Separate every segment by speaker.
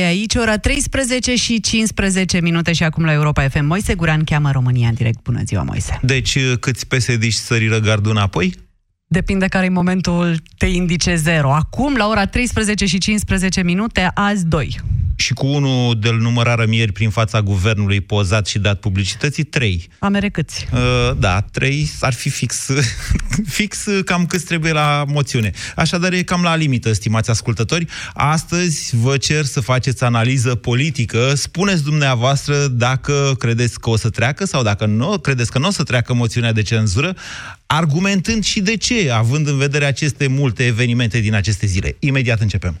Speaker 1: E aici ora 13 și 15 minute și acum la Europa FM. Moise Guran cheamă România în direct. Bună ziua, Moise.
Speaker 2: Deci câți psd săriră gardul înapoi?
Speaker 1: Depinde care e momentul, te indice 0. Acum, la ora 13 și 15 minute, azi 2
Speaker 2: și cu unul de-l numărarăm ieri prin fața guvernului pozat și dat publicității, trei.
Speaker 1: Amere câți?
Speaker 2: Uh, da, trei ar fi fix, fix cam cât trebuie la moțiune. Așadar e cam la limită, stimați ascultători. Astăzi vă cer să faceți analiză politică. Spuneți dumneavoastră dacă credeți că o să treacă sau dacă nu credeți că nu o să treacă moțiunea de cenzură, argumentând și de ce, având în vedere aceste multe evenimente din aceste zile. Imediat începem.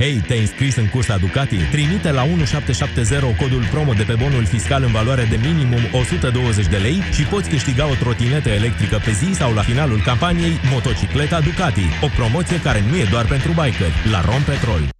Speaker 3: Hei, te-ai înscris în cursa Ducati? Trimite la 1770 codul promo de pe bonul fiscal în valoare de minimum 120 de lei și poți câștiga o trotinetă electrică pe zi sau la finalul campaniei motocicleta Ducati. O promoție care nu e doar pentru bikeri. La Rompetrol.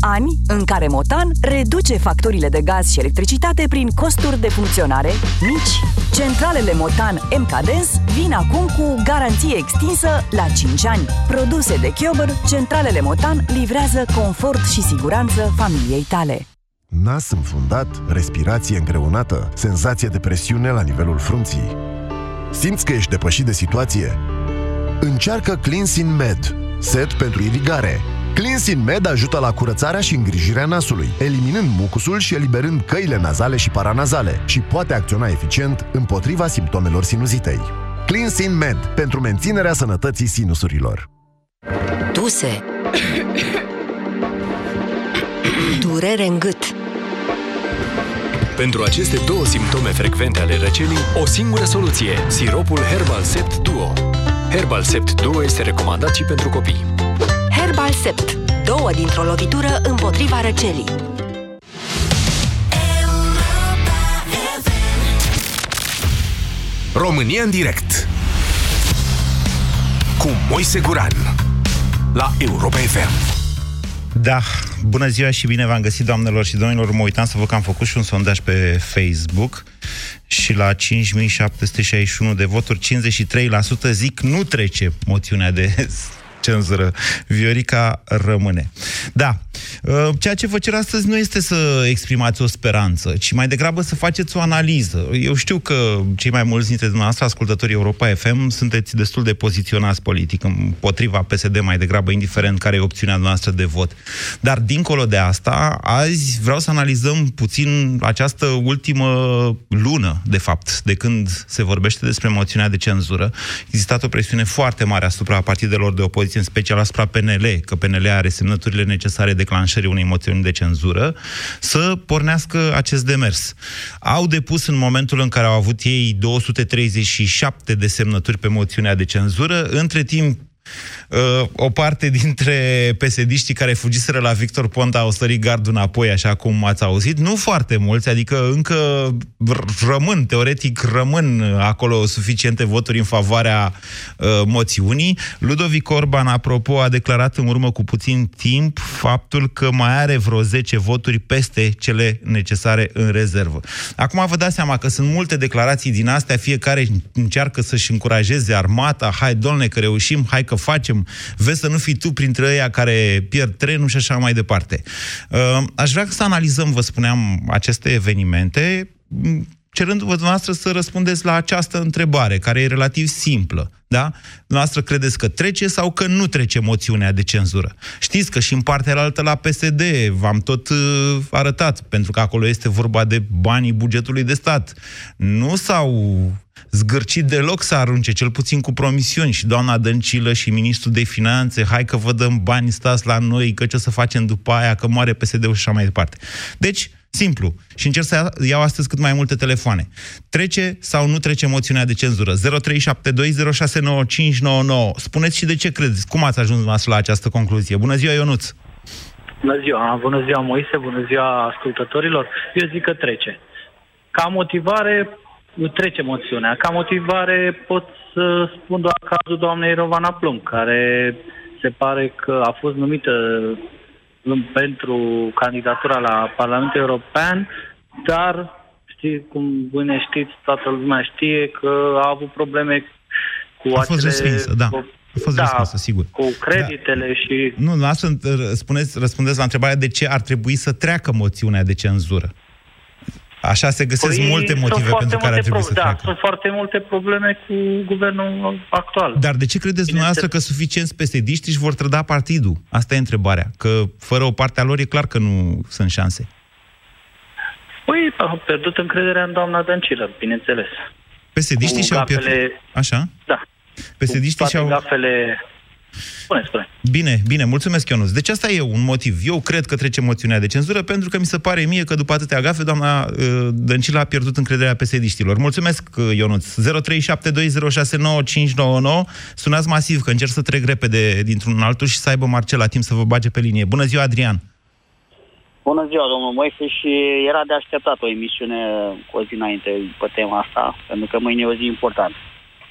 Speaker 4: Ani în care Motan reduce facturile de gaz și electricitate prin costuri de funcționare mici. Centralele Motan MKDens vin acum cu garanție extinsă la 5 ani. Produse de Chiober, centralele Motan livrează confort și siguranță familiei tale.
Speaker 5: Nas înfundat, respirație îngreunată, senzație de presiune la nivelul frunții. Simți că ești depășit de situație? Încearcă Cleansin Med, set pentru irigare. Cleansin Med ajută la curățarea și îngrijirea nasului, eliminând mucusul și eliberând căile nazale și paranazale și poate acționa eficient împotriva simptomelor sinuzitei. Cleansin Med, pentru menținerea sănătății sinusurilor.
Speaker 6: Tuse Durere în gât
Speaker 7: pentru aceste două simptome frecvente ale răcelii, o singură soluție, siropul Herbal Sept Duo. Herbal Sept Duo este recomandat și pentru copii.
Speaker 6: Herbal Sept. Două dintr-o lovitură împotriva răcelii.
Speaker 8: România în direct cu Moise Guran la Europa FM.
Speaker 2: Da, bună ziua și bine v-am găsit, doamnelor și domnilor. Mă uitam să văd că am făcut și un sondaj pe Facebook și la 5761 de voturi, 53% zic nu trece moțiunea de cenzură. Viorica rămâne. Da, uh, ceea ce vă cer astăzi nu este să exprimați o speranță, ci mai degrabă să faceți o analiză. Eu știu că cei mai mulți dintre dumneavoastră, ascultătorii Europa FM, sunteți destul de poziționați politic, împotriva PSD mai degrabă, indiferent care e opțiunea noastră de vot. Dar, dincolo de asta, azi vreau să analizăm puțin această ultimă lună, de fapt, de când se vorbește despre moțiunea de cenzură. Existat o presiune foarte mare asupra partidelor de opoziție opoziție, în special asupra PNL, că PNL are semnăturile necesare declanșării unei moțiuni de cenzură, să pornească acest demers. Au depus în momentul în care au avut ei 237 de semnături pe moțiunea de cenzură, între timp Uh, o parte dintre pesediștii care fugiseră la Victor Ponta au sărit gardul înapoi, așa cum ați auzit. Nu foarte mulți, adică încă rămân, teoretic rămân acolo suficiente voturi în favoarea uh, moțiunii. Ludovic Orban, apropo, a declarat în urmă cu puțin timp faptul că mai are vreo 10 voturi peste cele necesare în rezervă. Acum vă dați seama că sunt multe declarații din astea, fiecare încearcă să-și încurajeze armata, hai domne că reușim, hai că facem, vezi să nu fii tu printre ăia care pierd trenul și așa mai departe. Uh, aș vrea să analizăm, vă spuneam, aceste evenimente cerându-vă dumneavoastră să răspundeți la această întrebare, care e relativ simplă. Da? Dumneavoastră credeți că trece sau că nu trece moțiunea de cenzură? Știți că și în partea altă la PSD v-am tot uh, arătat, pentru că acolo este vorba de banii bugetului de stat. Nu s-au zgârcit deloc să arunce, cel puțin cu promisiuni. Și doamna Dăncilă și ministrul de finanțe, hai că vă dăm bani, stați la noi, că ce o să facem după aia, că moare PSD-ul și așa mai departe. Deci, simplu. Și încerc să iau astăzi cât mai multe telefoane. Trece sau nu trece moțiunea de cenzură? 0372069599. Spuneți și de ce credeți. Cum ați ajuns la această concluzie? Bună ziua, Ionuț!
Speaker 9: Bună ziua, bună ziua Moise, bună ziua ascultătorilor. Eu zic că trece. Ca motivare, trece moțiunea. Ca motivare pot să spun doar cazul doamnei Rovana Plum, care se pare că a fost numită pentru candidatura la Parlamentul European, dar știi, cum bine știți, toată lumea știe că a avut probleme cu
Speaker 2: a fost respinsă, da. Cu, a fost
Speaker 9: da,
Speaker 2: respinsă, sigur.
Speaker 9: Cu creditele da. și...
Speaker 2: Nu, lasă, spuneți, răspundeți la întrebarea de ce ar trebui să treacă moțiunea de cenzură. Așa se găsesc păi, multe motive pentru care ar trebui pro- să
Speaker 9: da,
Speaker 2: treacă.
Speaker 9: sunt foarte multe probleme cu guvernul actual.
Speaker 2: Dar de ce credeți dumneavoastră că suficienți psd își vor trăda partidul? Asta e întrebarea. Că fără o parte a lor e clar că nu sunt șanse.
Speaker 9: Păi, au pierdut încrederea în doamna Dăncilă, bineînțeles.
Speaker 2: psd și-au pierdut... Așa?
Speaker 9: Da.
Speaker 2: psd și-au...
Speaker 9: gafele Spune, spune.
Speaker 2: Bine, bine, mulțumesc, Ionuț. Deci asta e un motiv. Eu cred că trece moțiunea de cenzură pentru că mi se pare mie că după atâtea gafe, doamna uh, Dăncilă a pierdut încrederea psd Mulțumesc, uh, Ionuț. 0372069599. Sunați masiv, că încerc să trec repede dintr-un altul și să aibă Marcela timp să vă bage pe linie. Bună ziua, Adrian!
Speaker 10: Bună ziua, domnul Moise, și era de așteptat o emisiune cu o zi înainte pe tema asta, pentru că mâine e o zi importantă.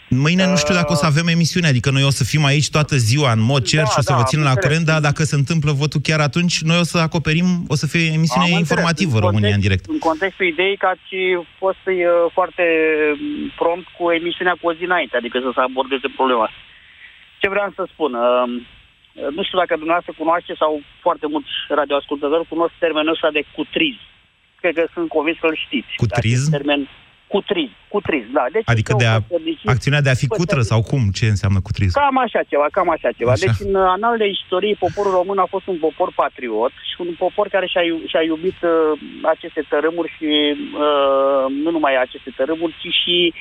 Speaker 2: Mâine nu știu dacă o să avem emisiune, adică noi o să fim aici toată ziua în mod cer da, și o să da, vă ținem la curent, dar dacă se întâmplă votul chiar atunci, noi o să acoperim, o să fie emisiune am informativă în România
Speaker 10: context,
Speaker 2: în direct.
Speaker 10: În contextul ideii că ați fost uh, foarte prompt cu emisiunea cu o zi înainte, adică să se abordeze problema asta. Ce vreau să spun? Uh, nu știu dacă dumneavoastră cunoaște sau foarte mulți radioascultători cunosc termenul ăsta de cutriz. Cred că sunt convins că îl știți.
Speaker 2: Cutriz?
Speaker 10: Termen, Cutriz, cutriz, da. Deci
Speaker 2: adică de a, acțiunea de a fi cutră sau cum? Ce înseamnă cutriz?
Speaker 10: Cam așa ceva, cam așa ceva.
Speaker 2: Așa.
Speaker 10: Deci în anal de istorie, poporul român a fost un popor patriot și un popor care și-a, și-a iubit uh, aceste tărâmuri și uh, nu numai aceste tărâmuri, ci și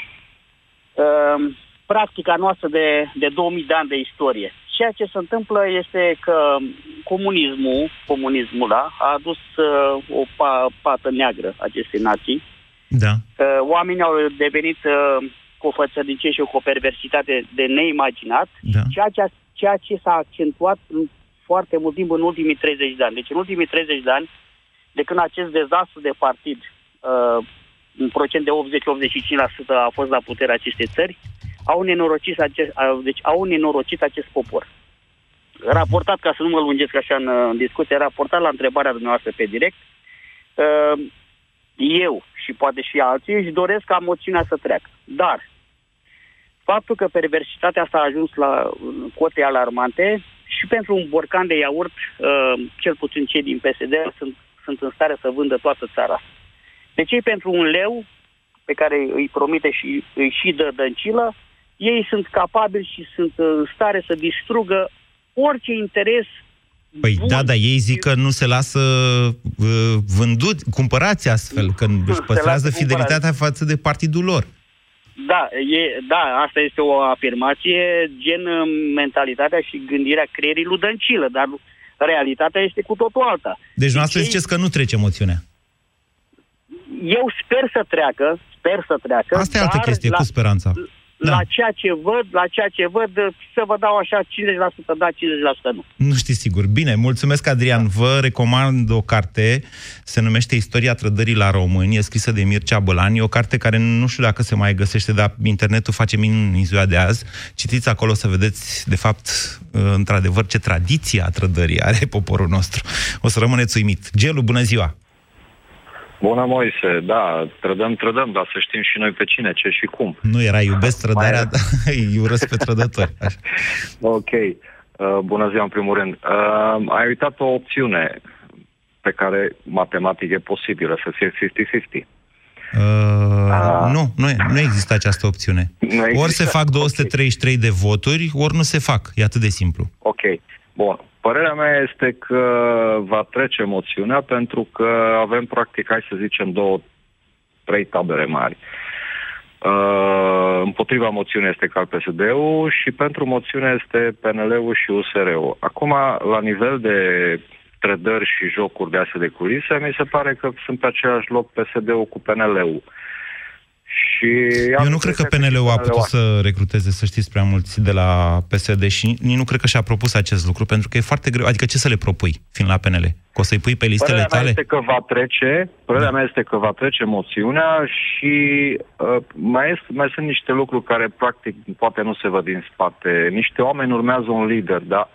Speaker 10: uh, practica noastră de, de 2000 de ani de istorie. Ceea ce se întâmplă este că comunismul, comunismul da, a adus uh, o pa- pată neagră acestei nații,
Speaker 2: da.
Speaker 10: Uh, oamenii au devenit uh, cu o fățărnicie și cu o perversitate de neimaginat,
Speaker 2: da.
Speaker 10: ceea, ce, ceea ce s-a accentuat în foarte mult timp în ultimii 30 de ani. Deci în ultimii 30 de ani, de când acest dezastru de partid, uh, în procent de 80-85% a fost la puterea acestei țări, au nenorocit acest, uh, deci au nenorocit acest popor. Raportat, ca să nu mă lungesc așa în, în discuție, raportat la întrebarea dumneavoastră pe direct, uh, eu și poate și alții își doresc ca moțiunea să treacă. Dar faptul că perversitatea asta a ajuns la cote alarmante și pentru un borcan de iaurt, uh, cel puțin cei din PSD sunt, sunt în stare să vândă toată țara. Deci ei pentru un leu pe care îi promite și îi și dă dăncilă, ei sunt capabili și sunt în stare să distrugă orice interes
Speaker 2: Păi Bun. da, da, ei zic că nu se lasă uh, vândut, cumpărați astfel, că își păstrează fidelitatea față de partidul lor.
Speaker 10: Da, e, da, asta este o afirmație, gen uh, mentalitatea și gândirea creierii lui Dăncilă, dar realitatea este cu totul alta.
Speaker 2: Deci nu deci, ziceți că nu trece moțiunea.
Speaker 10: Eu sper să treacă, sper să treacă.
Speaker 2: Asta e altă chestie, la, cu speranța
Speaker 10: da. la ceea ce văd, la ceea ce văd, să vă dau așa 50% da, 50% nu.
Speaker 2: Nu știți sigur. Bine, mulțumesc Adrian. Da. Vă recomand o carte, se numește Istoria trădării la români, e scrisă de Mircea Bălan. E o carte care nu știu dacă se mai găsește, dar internetul face minuni în ziua de azi. Citiți acolo să vedeți, de fapt, într-adevăr, ce tradiție a trădării are poporul nostru. O să rămâneți uimit. Gelu, bună ziua!
Speaker 11: Bună, Moise. Da, trădăm, trădăm, dar să știm și noi pe cine, ce și cum.
Speaker 2: Nu era iubesc trădarea, dar îi urăsc pe trădători. Așa.
Speaker 11: ok. Uh, bună ziua, în primul rând. Uh, ai uitat o opțiune pe care matematic e posibilă să fie 50-50.
Speaker 2: Uh, Uh, nu, nu, nu există această opțiune.
Speaker 12: Nu există?
Speaker 2: Ori se fac 233 de voturi, ori nu se fac. E atât de simplu.
Speaker 11: Ok. Bun. Părerea mea este că va trece moțiunea pentru că avem practic, hai să zicem, două, trei tabere mari. Uh, împotriva moțiunii este cal PSD-ul și pentru moțiune este PNL-ul și USR-ul. Acum, la nivel de trădări și jocuri de astea de culise, mi se pare că sunt pe același loc PSD-ul cu PNL-ul. Și
Speaker 2: Eu nu cred că PNL-ul a putut să recruteze, să știți, prea mulți de la PSD și nici nu cred că și-a propus acest lucru, pentru că e foarte greu. Adică ce să le propui, fiind la PNL? Că o să-i pui pe listele
Speaker 11: Părerea mea
Speaker 2: tale?
Speaker 11: este că va trece, părerea mea este că va trece moțiunea și uh, mai, este, mai sunt niște lucruri care practic poate nu se văd din spate. Niște oameni urmează un lider, dar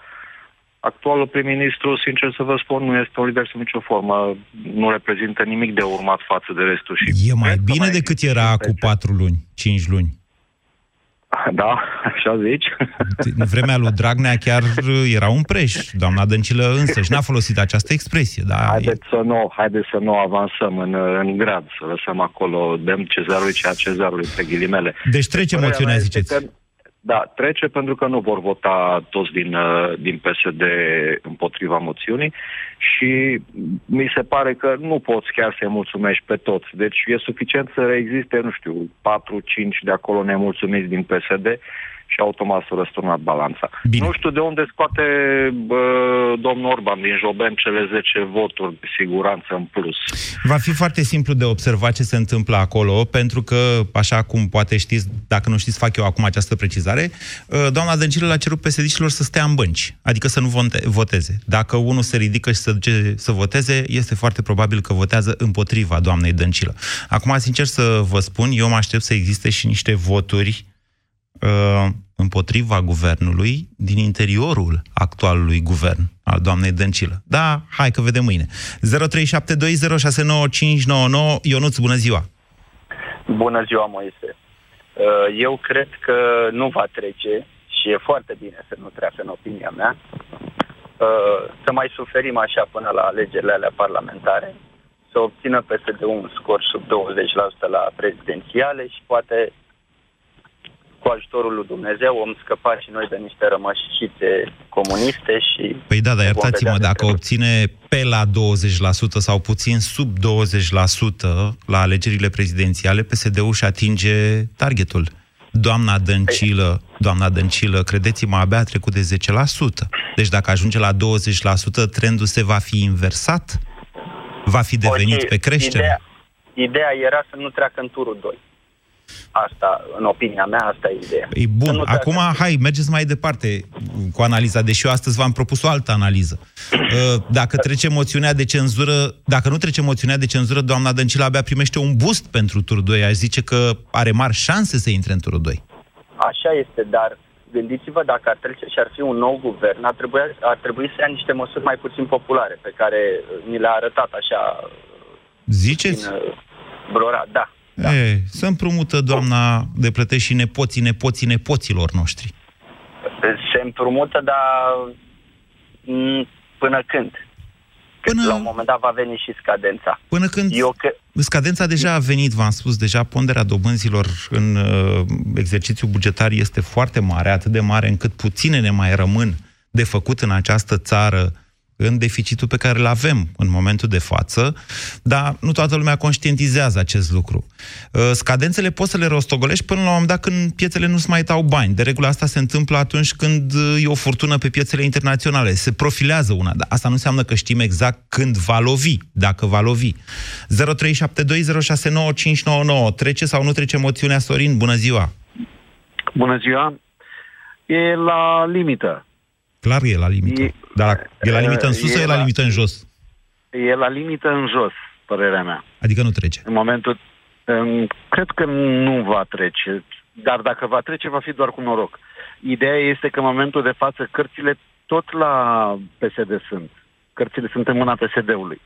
Speaker 11: actualul prim-ministru, sincer să vă spun, nu este un lider sub nicio formă, nu reprezintă nimic de urmat față de restul. Și
Speaker 2: E mai
Speaker 11: cred că
Speaker 2: bine decât era cu patru luni, cinci luni.
Speaker 11: Da, așa zici.
Speaker 2: În vremea lui Dragnea chiar era un preș. Doamna Dăncilă însă și n-a folosit această expresie. Da,
Speaker 11: Haideți să nu, haideți să nu avansăm în, în grad, să lăsăm acolo, dăm cezarului ceea cezarului, pe ghilimele.
Speaker 2: Deci trece
Speaker 11: Părerea
Speaker 2: moțiunea,
Speaker 11: mea este
Speaker 2: ziceți.
Speaker 11: Că, da, trece pentru că nu vor vota toți din, uh, din PSD împotriva moțiunii și mi se pare că nu poți chiar să-i mulțumești pe toți. Deci e suficient să existe, nu știu, 4-5 de acolo nemulțumiți din PSD și automat s-a răsturnat balanța.
Speaker 2: Bine.
Speaker 11: Nu știu de unde scoate bă, domnul Orban din Joben cele 10 voturi de siguranță în plus.
Speaker 2: Va fi foarte simplu de observat ce se întâmplă acolo, pentru că, așa cum poate știți, dacă nu știți, fac eu acum această precizare, uh, doamna Dăncilă l-a cerut psd să stea în bănci, adică să nu vonte- voteze. Dacă unul se ridică și se duce să voteze, este foarte probabil că votează împotriva doamnei Dăncilă. Acum, sincer să vă spun, eu mă aștept să existe și niște voturi uh, împotriva guvernului din interiorul actualului guvern al doamnei Dăncilă. Da, hai că vedem mâine. 0372069599 Ionuț, bună ziua!
Speaker 13: Bună ziua, Moise. Uh, Eu cred că nu va trece și e foarte bine să nu treacă în opinia mea. Uh, Să mai suferim așa până la alegerile alea parlamentare, să obțină PSD un scor sub 20% la prezidențiale și poate cu ajutorul lui Dumnezeu vom scăpa și noi de niște rămășițe comuniste și...
Speaker 2: Păi da, dar
Speaker 13: vom
Speaker 2: iertați-mă,
Speaker 13: vedea
Speaker 2: dacă obține pe la 20% sau puțin sub 20% la alegerile prezidențiale, PSD-ul și atinge targetul. Doamna Dăncilă, doamna Dăncilă, credeți-mă, abia a trecut de 10%. Deci dacă ajunge la 20%, trendul se va fi inversat? Va fi devenit
Speaker 13: Ok,
Speaker 2: pe creștere?
Speaker 13: Ideea, ideea era să nu treacă în turul 2. Asta, în opinia mea, asta e ideea.
Speaker 2: E bun, acum hai, mergeți mai departe cu analiza, deși eu astăzi v-am propus o altă analiză. Uh, Dacă trece moțiunea de cenzură, dacă nu trece moțiunea de cenzură, doamna Dăncilă abia primește un boost pentru turul 2. Aș zice că are mari șanse să intre în turul 2.
Speaker 13: Așa este, dar gândiți-vă dacă ar trece și ar fi un nou guvern, ar trebui, ar trebui să ia niște măsuri mai puțin populare, pe care uh, ni le-a arătat așa
Speaker 2: Ziceți?
Speaker 13: în uh, Blora. Da,
Speaker 2: E, să împrumută doamna de plătești și nepoții, nepoții, nepoților noștri.
Speaker 13: se împrumută, dar m, până când? Până... La un moment dat va veni și scadența.
Speaker 2: Până când
Speaker 13: Eu că...
Speaker 2: Scadența deja a venit, v-am spus, deja ponderea dobânzilor în uh, exercițiul bugetar este foarte mare, atât de mare încât puține ne mai rămân de făcut în această țară în deficitul pe care îl avem în momentul de față, dar nu toată lumea conștientizează acest lucru. Uh, Scadențele poți să le rostogolești până la un moment dat când piețele nu-ți mai dau bani. De regulă asta se întâmplă atunci când uh, e o furtună pe piețele internaționale. Se profilează una, dar asta nu înseamnă că știm exact când va lovi, dacă va lovi. 0372069599 Trece sau nu trece moțiunea Sorin? Bună ziua!
Speaker 14: Bună ziua! E la limită.
Speaker 2: Clar e la limită.
Speaker 14: E-
Speaker 2: Dar e la limită în sus
Speaker 14: e
Speaker 2: sau e la
Speaker 14: la-
Speaker 2: limită în jos?
Speaker 14: E la limită în jos, părerea mea.
Speaker 2: Adică nu trece.
Speaker 14: În momentul... în- Cred că nu va trece, dar dacă va trece, va fi doar cu noroc. Ideea este că în momentul de față cărțile tot la PSD sunt. Cărțile sunt în mâna PSD-ului.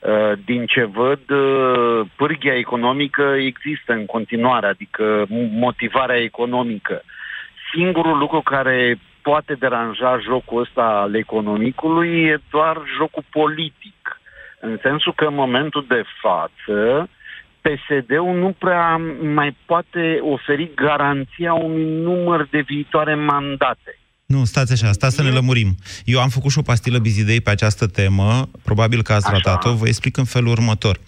Speaker 14: Uh, Din ce văd, uh, pârghia economică există în continuare, adică motivarea economică. Singurul lucru care poate deranja jocul ăsta al economicului e doar jocul politic. În sensul că în momentul de față PSD-ul nu prea mai poate oferi garanția unui număr de viitoare mandate.
Speaker 2: Nu, stați așa, stați să ne lămurim. Eu am făcut și o pastilă bizidei pe această temă, probabil că ați
Speaker 14: Așa.
Speaker 2: ratat-o, vă explic în felul următor.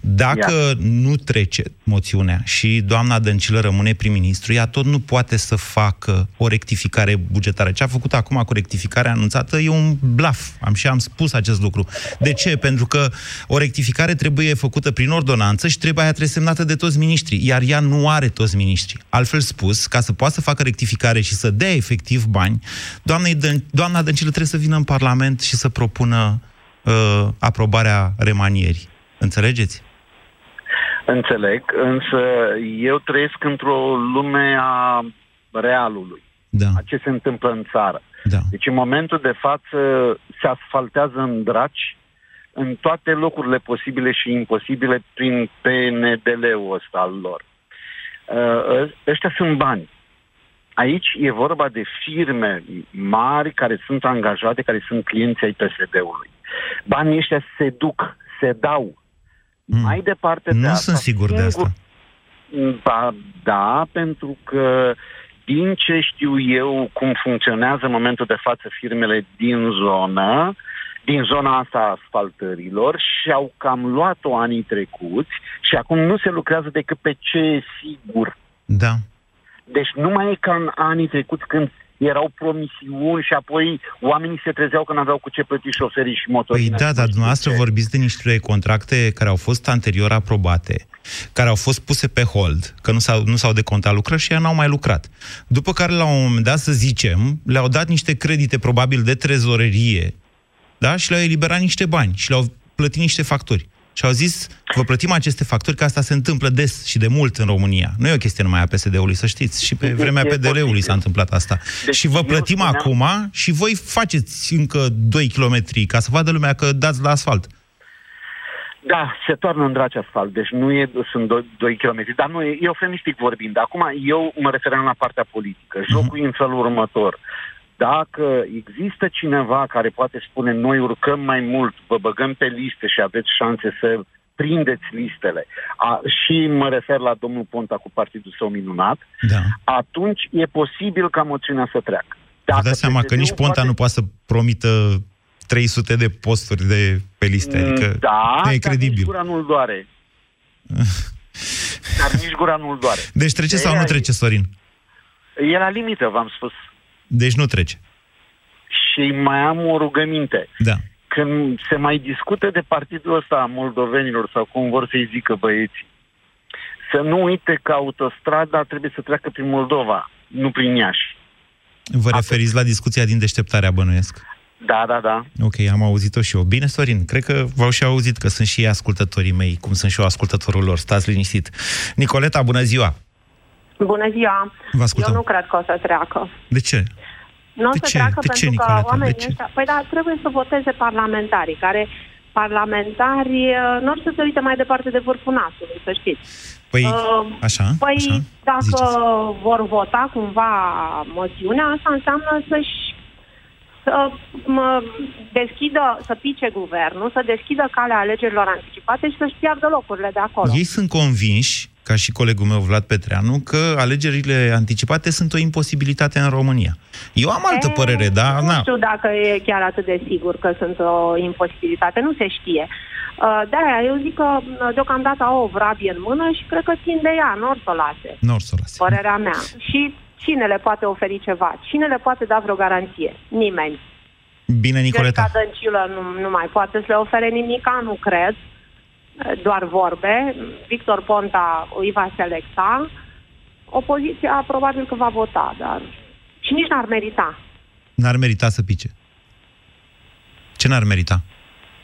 Speaker 2: Dacă nu trece moțiunea și doamna Dăncilă rămâne prim-ministru, ea tot nu poate să facă o rectificare bugetară. Ce a făcut acum cu rectificarea anunțată e un blaf. Am și am spus acest lucru. De ce? Pentru că o rectificare trebuie făcută prin ordonanță și trebuie aia trebuie semnată de toți miniștrii, iar ea nu are toți miniștrii. Altfel spus, ca să poată să facă rectificare și să dea efectiv bani, doamnei Dân- doamna Dăncilă trebuie să vină în Parlament și să propună uh, aprobarea remanierii. Înțelegeți?
Speaker 14: Înțeleg, însă eu trăiesc într-o lume a realului.
Speaker 2: Da.
Speaker 14: A ce se întâmplă în țară.
Speaker 2: Da.
Speaker 14: Deci în momentul de față se asfaltează în draci în toate locurile posibile și imposibile prin PNDL-ul ăsta al lor. Uh, ăștia sunt bani. Aici e vorba de firme mari care sunt angajate, care sunt clienții ai PSD-ului. Banii ăștia se duc, se dau. Mai departe de
Speaker 2: Nu
Speaker 14: asta,
Speaker 2: sunt sigur de asta.
Speaker 14: Ba, da, pentru că din ce știu eu cum funcționează în momentul de față firmele din zonă, din zona asta a asfaltărilor și au cam luat-o anii trecuți și acum nu se lucrează decât pe ce e sigur.
Speaker 2: Da.
Speaker 14: Deci nu mai e ca în anii trecuți când erau promisiuni și apoi oamenii se trezeau că n-aveau cu ce plăti șoferii și motorii.
Speaker 2: Păi da, dar dumneavoastră vorbiți de niște contracte care au fost anterior aprobate, care au fost puse pe hold, că nu s-au, nu s-au decontat lucrări și ea n-au mai lucrat. După care, la un moment dat, să zicem, le-au dat niște credite, probabil, de trezorerie, da? Și le-au eliberat niște bani și le-au plătit niște facturi. Și au zis, vă plătim aceste facturi, că asta se întâmplă des și de mult în România. Nu e o chestie numai a PSD-ului, să știți. Și pe vremea
Speaker 14: E
Speaker 2: PDL-ului
Speaker 14: posibil.
Speaker 2: s-a întâmplat asta.
Speaker 14: Deci
Speaker 2: și vă
Speaker 14: eu
Speaker 2: plătim
Speaker 14: spuneam-
Speaker 2: acum și voi faceți încă 2 kilometri ca să vadă lumea că dați la asfalt.
Speaker 14: Da, se toarnă în draci asfalt, deci nu e, sunt 2 km, dar nu e, eufemistic vorbind. Acum eu mă referam la partea politică. Jocul e în felul următor. Dacă există cineva care poate spune noi urcăm mai mult, vă băgăm pe liste și aveți șanse să prindeți listele, a, și mă refer la domnul Ponta cu partidul său minunat,
Speaker 2: da.
Speaker 14: atunci e posibil ca moțiunea să treacă.
Speaker 2: Vă dați seama că
Speaker 14: PSD-ul
Speaker 2: nici Ponta
Speaker 14: poate-
Speaker 2: nu poate să promită 300 de posturi de pe liste. Adică
Speaker 14: da,
Speaker 2: nu e
Speaker 14: dar nici
Speaker 2: credibil.
Speaker 14: gura nu-l doare. dar nici gura nu-l doare.
Speaker 2: Deci trece sau nu
Speaker 14: E-
Speaker 2: trece, Sorin?
Speaker 14: E la limită, v-am spus.
Speaker 2: Deci nu trece.
Speaker 14: Și mai am o rugăminte.
Speaker 2: Da.
Speaker 14: Când se mai discută de partidul ăsta a moldovenilor sau cum vor să-i zică băieții, să nu uite că autostrada trebuie să treacă prin Moldova, nu prin Iași.
Speaker 2: Vă referiți la discuția din deșteptarea, bănuiesc.
Speaker 14: Da, da, da.
Speaker 2: Ok, am auzit-o și eu. Bine, Sorin, cred că v-au și auzit că sunt și ei ascultătorii mei, cum sunt și eu ascultătorul lor. Stați liniștit. Nicoleta, bună ziua!
Speaker 12: Bună ziua!
Speaker 2: Vă ascultăm.
Speaker 12: Eu nu cred că o să treacă.
Speaker 2: De ce?
Speaker 12: Nu o
Speaker 2: De
Speaker 12: să
Speaker 2: ce?
Speaker 12: treacă
Speaker 2: De ce,
Speaker 12: pentru că
Speaker 2: Nicoleta? De
Speaker 12: oamenii
Speaker 2: ce?
Speaker 12: ăștia... Păi da, trebuie să voteze parlamentarii, care parlamentari uh, nu or să se uite mai departe de vârful nasului, să știți.
Speaker 2: Păi,
Speaker 12: Uh,
Speaker 2: așa,
Speaker 12: Păi,
Speaker 2: așa,
Speaker 12: dacă
Speaker 2: ziceți.
Speaker 12: vor vota cumva moțiunea, asta înseamnă să-și să mă, deschidă, să pice guvernul, să deschidă calea alegerilor anticipate și să-și piardă locurile de acolo.
Speaker 2: Ei sunt convinși, ca și colegul meu Vlad Petreanu, că alegerile anticipate sunt o imposibilitate în România. Eu am altă
Speaker 12: E,
Speaker 2: părere, dar
Speaker 12: Nu
Speaker 2: na,
Speaker 12: știu dacă e chiar atât de sigur că sunt o imposibilitate, nu se știe. Uh, De-aia eu zic că uh, deocamdată au o vrabie în mână și cred că țin de ea, nu or să o lase,
Speaker 2: nu or să o lase.
Speaker 12: părerea mea. Și cine le poate oferi ceva? Cine le poate da vreo garanție? Nimeni.
Speaker 2: Bine, Nicoleta.
Speaker 12: Viorica Dăncilă nu, nu mai poate să le ofere nimica, nu cred. Uh, Doar vorbe. Victor Ponta îi va selecta. Opoziția probabil că va vota, dar... Și nici n-ar merita.
Speaker 2: N-ar merita să pice. Ce n-ar merita?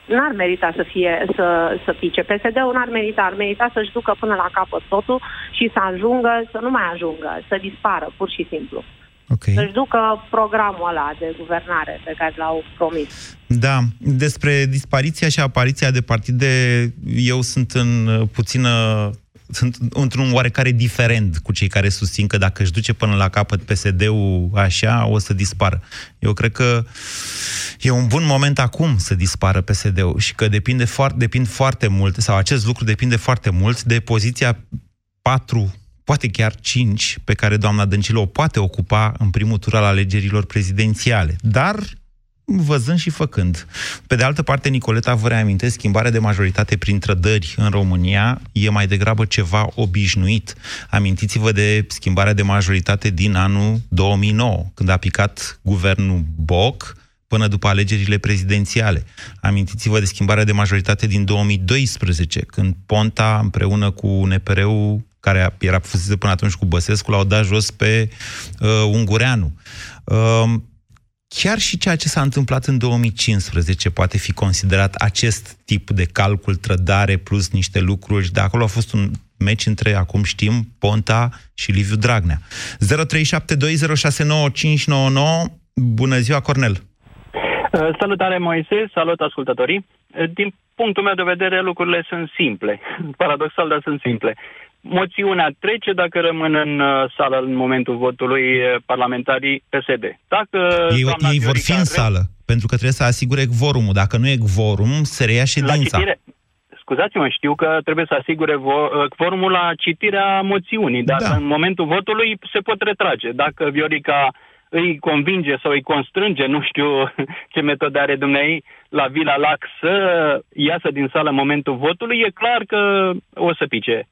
Speaker 12: n-ar merita să fie să, să pice. PSD-ul n-ar merita, ar merita să-și ducă până la capăt totul și să ajungă, să nu mai ajungă, să dispară, pur și simplu.
Speaker 2: Okay.
Speaker 12: Să-și ducă programul ăla de guvernare pe care l-au promis.
Speaker 2: Da, despre dispariția și apariția de partide, eu sunt în uh, puțină sunt într-un oarecare diferent cu cei care susțin că dacă își duce până la capăt PSD-ul așa, o să dispară. Eu cred că e un bun moment acum să dispară PSD-ul și că depinde foarte, depind foarte mult, sau acest lucru depinde foarte mult de poziția 4 poate chiar 5 pe care doamna Dăncilă o poate ocupa în primul tur al alegerilor prezidențiale. Dar văzând și făcând. Pe de altă parte, Nicoleta vă reamintesc, schimbarea de majoritate prin trădări în România e mai degrabă ceva obișnuit. Amintiți-vă de schimbarea de majoritate din anul 2009, când a picat guvernul Boc, până după alegerile prezidențiale. Amintiți-vă de schimbarea de majoritate din 2012, când Ponta, împreună cu NPR-ul, care era fusese până atunci cu Băsescu, l-au dat jos pe uh, Ungureanu. Uh, chiar și ceea ce s-a întâmplat în 2015 poate fi considerat acest tip de calcul, trădare plus niște lucruri. De acolo a fost un meci între, acum știm, Ponta și Liviu Dragnea. 0372069599 Bună ziua, Cornel!
Speaker 15: Uh, salutare, Moise! Salut, ascultătorii! Uh, din punctul meu de vedere, lucrurile sunt simple. Paradoxal, dar sunt simple moțiunea trece dacă rămân în uh, sală în momentul votului uh, parlamentarii PSD. Dacă
Speaker 2: ei, ei vor fi în sală, pentru că trebuie să asigure quorumul. Dacă nu e quorum, se reia ședința.
Speaker 15: La citire, scuzați-mă, știu că trebuie să asigure vo- uh, quorumul la citirea moțiunii, dar da. în momentul votului se pot retrage. Dacă Viorica îi convinge sau îi constrânge, nu știu ce metode are dumnei, la Vila Lac să iasă din sală în momentul votului, e clar că o să pice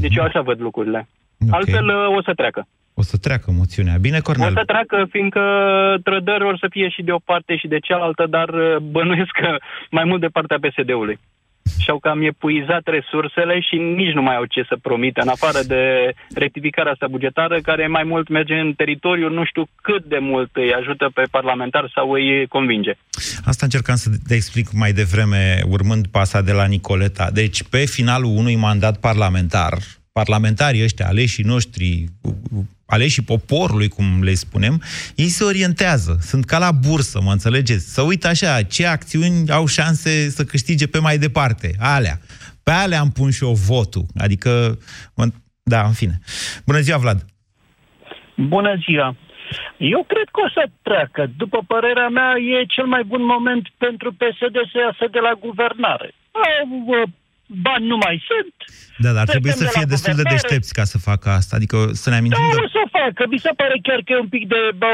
Speaker 15: deci eu așa văd lucrurile. Okay. Altfel uh, o să treacă.
Speaker 2: O să treacă moțiunea. Bine, Cornel?
Speaker 15: O să treacă, fiindcă trădări or să fie și de o parte și de cealaltă, dar uh, bănuiesc că mai mult de partea PSD-ului și-au cam epuizat resursele și nici nu mai au ce să promită, în afară de rectificarea asta bugetară, care mai mult merge în teritoriu, nu știu cât de mult îi ajută pe parlamentar sau îi convinge.
Speaker 2: Asta încercam să te explic mai devreme, urmând pasa de la Nicoleta. Deci, pe finalul unui mandat parlamentar, parlamentarii ăștia, aleșii noștri, aleșii poporului, cum le spunem, ei se orientează, sunt ca la bursă, mă înțelegeți? Să uită așa, ce acțiuni au șanse să câștige pe mai departe, alea. Pe alea am pun și eu votul, adică, da, în fine. Bună ziua, Vlad!
Speaker 16: Bună ziua! Eu cred că o să treacă. După părerea mea, e cel mai bun moment pentru PSD să iasă de la guvernare. Au bani nu mai sunt.
Speaker 2: Da, dar trebuie să fie destul de deștepți ca să facă asta. Adică să ne amintim...
Speaker 16: Da, de... o să facă. Mi se pare chiar că e un pic de bă,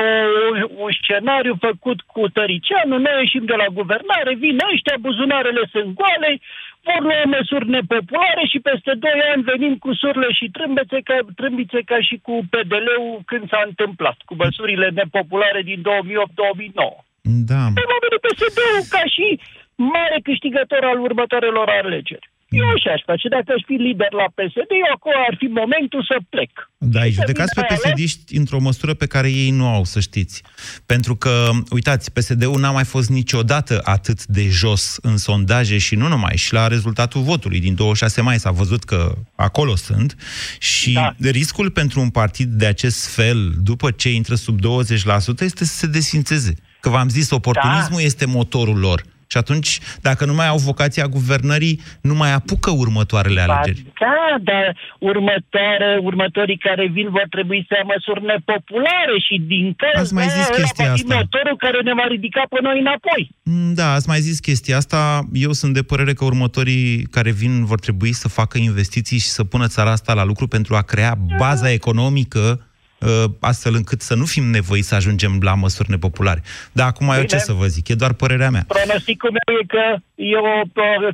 Speaker 16: un, un scenariu făcut cu Tăricianu. Noi ieșim de la guvernare, vin ăștia, buzunarele sunt goale, vor lua măsuri nepopulare și peste 2 ani venim cu surle și trâmbițe ca, trâmbițe ca și cu PDL-ul când s-a întâmplat, cu măsurile nepopulare din 2008-2009.
Speaker 2: Da.
Speaker 16: Pe PSD-ul ca și mare câștigător al următoarelor alegeri. Eu așa aș face. Dacă aș fi lider la PSD, eu acolo ar fi momentul să plec.
Speaker 2: Da, îi judecați pe psd într-o măsură pe care ei nu au, să știți. Pentru că, uitați, PSD-ul n-a mai fost niciodată atât de jos în sondaje și nu numai, și la rezultatul votului din 26 mai s-a văzut că acolo sunt și da. riscul pentru un partid de acest fel, după ce intră sub 20%, este să se desfințeze. Că v-am zis, oportunismul da. este motorul lor. Și atunci, dacă nu mai au vocația guvernării, nu mai apucă următoarele alegeri.
Speaker 16: Da, dar următoare, următorii care vin vor trebui să ia măsuri nepopulare și din cauza
Speaker 2: ați mai zis chestia asta.
Speaker 16: motorul care ne va ridica pe noi înapoi.
Speaker 2: Mm, da, ați mai zis chestia asta. Eu sunt de părere că următorii care vin vor trebui să facă investiții și să pună țara asta la lucru pentru a crea baza economică Uh, astfel încât să nu fim nevoiți să ajungem la măsuri nepopulare. Dar acum Bine. eu ce să vă zic, e doar părerea mea.
Speaker 16: Pronosticul meu e că eu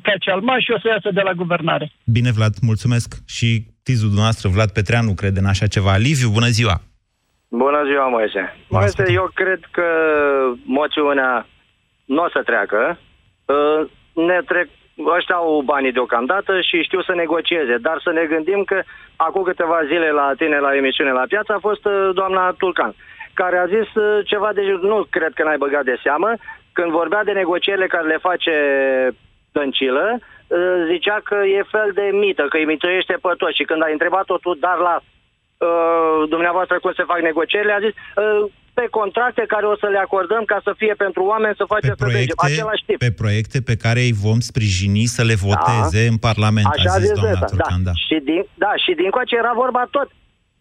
Speaker 16: ca cealma și o să iasă de la guvernare.
Speaker 2: Bine, Vlad, mulțumesc. Și tizul dumneavoastră, Vlad Petreanu, crede în așa ceva. Liviu, bună ziua!
Speaker 17: Bună ziua, Moise. Moise, eu cred că moțiunea nu o să treacă. Uh, ne trec ăștia au banii deocamdată și știu să negocieze, dar să ne gândim că acum câteva zile la tine la emisiune la piață a fost uh, doamna Tulcan, care a zis uh, ceva de nu cred că n-ai băgat de seamă, când vorbea de negocierile care le face Dăncilă, uh, zicea că e fel de mită, că îi mituiește pe toți și când a întrebat-o tu, dar la uh, dumneavoastră cum se fac negocierile, a zis uh, pe contracte care o să le acordăm ca să fie pentru oameni să facem să mergem. Același tip.
Speaker 2: pe proiecte pe care îi vom sprijini să le voteze în Parlament,
Speaker 17: Așa
Speaker 2: a zis
Speaker 17: zis
Speaker 2: doamna
Speaker 17: ăsta,
Speaker 2: Turcan, da.
Speaker 17: Și din, da, și din coace era vorba tot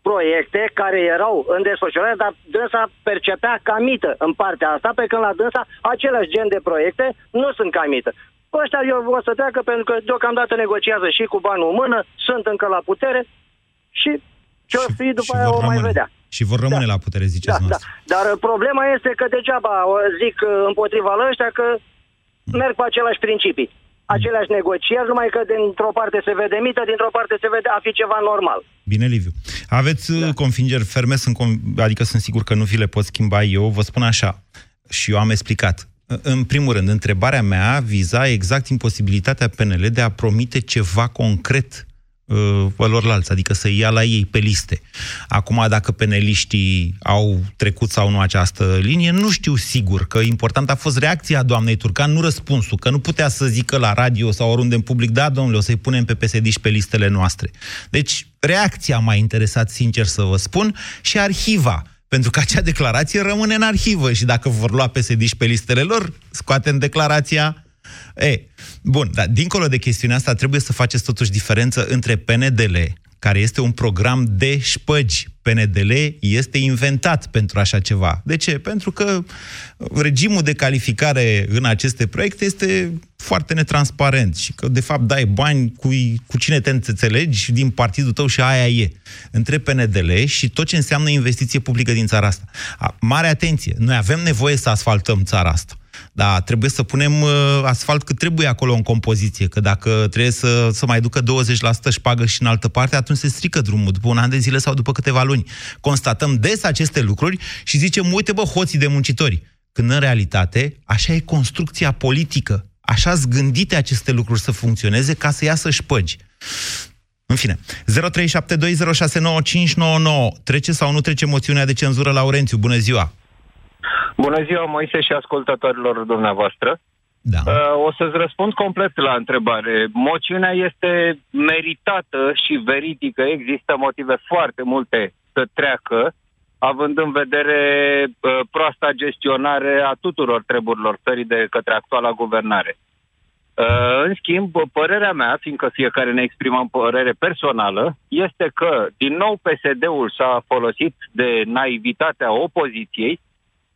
Speaker 17: proiecte care erau în desfășurare, dar dânsa percepea ca mită în partea asta, pe când la dânsa același gen de proiecte nu sunt ca mită. Ăștia eu o să treacă pentru că deocamdată negociază și cu banul în mână, sunt încă la putere și ce o fi după
Speaker 2: și
Speaker 17: aia
Speaker 2: vor
Speaker 17: o mai
Speaker 2: rămâne.
Speaker 17: vedea.
Speaker 2: Și vor rămâne la putere, ziceți
Speaker 17: Da, da.
Speaker 2: noastră.
Speaker 17: Dar uh, problema este că degeaba o zic uh, împotriva lor ăștia că merg pe aceleași principii. Aceleași negocieri, numai că dintr-o parte se vede mită, dintr-o parte se vede a fi ceva normal.
Speaker 2: Bine, Liviu. Aveți da. convingeri ferme, sunt con- adică sunt sigur că nu vi le pot schimba eu. Vă spun așa, și eu am explicat. În primul rând, întrebarea mea viza exact imposibilitatea PNL de a promite ceva concret uh, lorlalți, adică să ia la ei pe liste. Acum, dacă peneliștii au trecut sau nu această linie, nu știu sigur, că important a fost reacția doamnei Turcan, nu răspunsul, că nu putea să zică la radio sau oriunde în public, da, domnule, o să-i punem pe psd pe listele noastre. Deci, reacția m-a interesat, sincer să vă spun, și arhiva, pentru că acea declarație rămâne în arhivă și dacă vor lua psd pe listele lor, scoatem declarația E, bun, dar dincolo de chestiunea asta, trebuie să faceți totuși diferență între PNDL, care este un program de șpăgi. PNDL este inventat pentru așa ceva. De ce? Pentru că regimul de calificare în aceste proiecte este foarte netransparent și că, de fapt, dai bani cu, cu cine te înțelegi din partidul tău și aia e. Între PNDL și tot ce înseamnă investiție publică din țara asta. A, mare atenție! Noi avem nevoie să asfaltăm țara asta. Dar trebuie să punem uh, asfalt cât trebuie acolo în compoziție, că dacă trebuie să, să mai ducă 20% șpagă și în altă parte, atunci se strică drumul după un an de zile sau după câteva luni. Constatăm des aceste lucruri și zicem, uite bă, hoții de muncitori. Când în realitate, așa e construcția politică. Așa sunt gândite aceste lucruri să funcționeze ca să iasă șpăgi. În fine, 0372069599. Trece sau nu trece moțiunea de cenzură Laurențiu? Bună ziua!
Speaker 13: Bună ziua, Moise și ascultătorilor dumneavoastră.
Speaker 2: Da.
Speaker 13: Uh, o să-ți răspund complet la întrebare. Moțiunea este meritată și veridică. Există motive foarte multe să treacă, având în vedere uh, proasta gestionare a tuturor treburilor țării de către actuala guvernare. Uh, în schimb, părerea mea, fiindcă fiecare ne exprimăm părere personală, este că, din nou, PSD-ul s-a folosit de naivitatea opoziției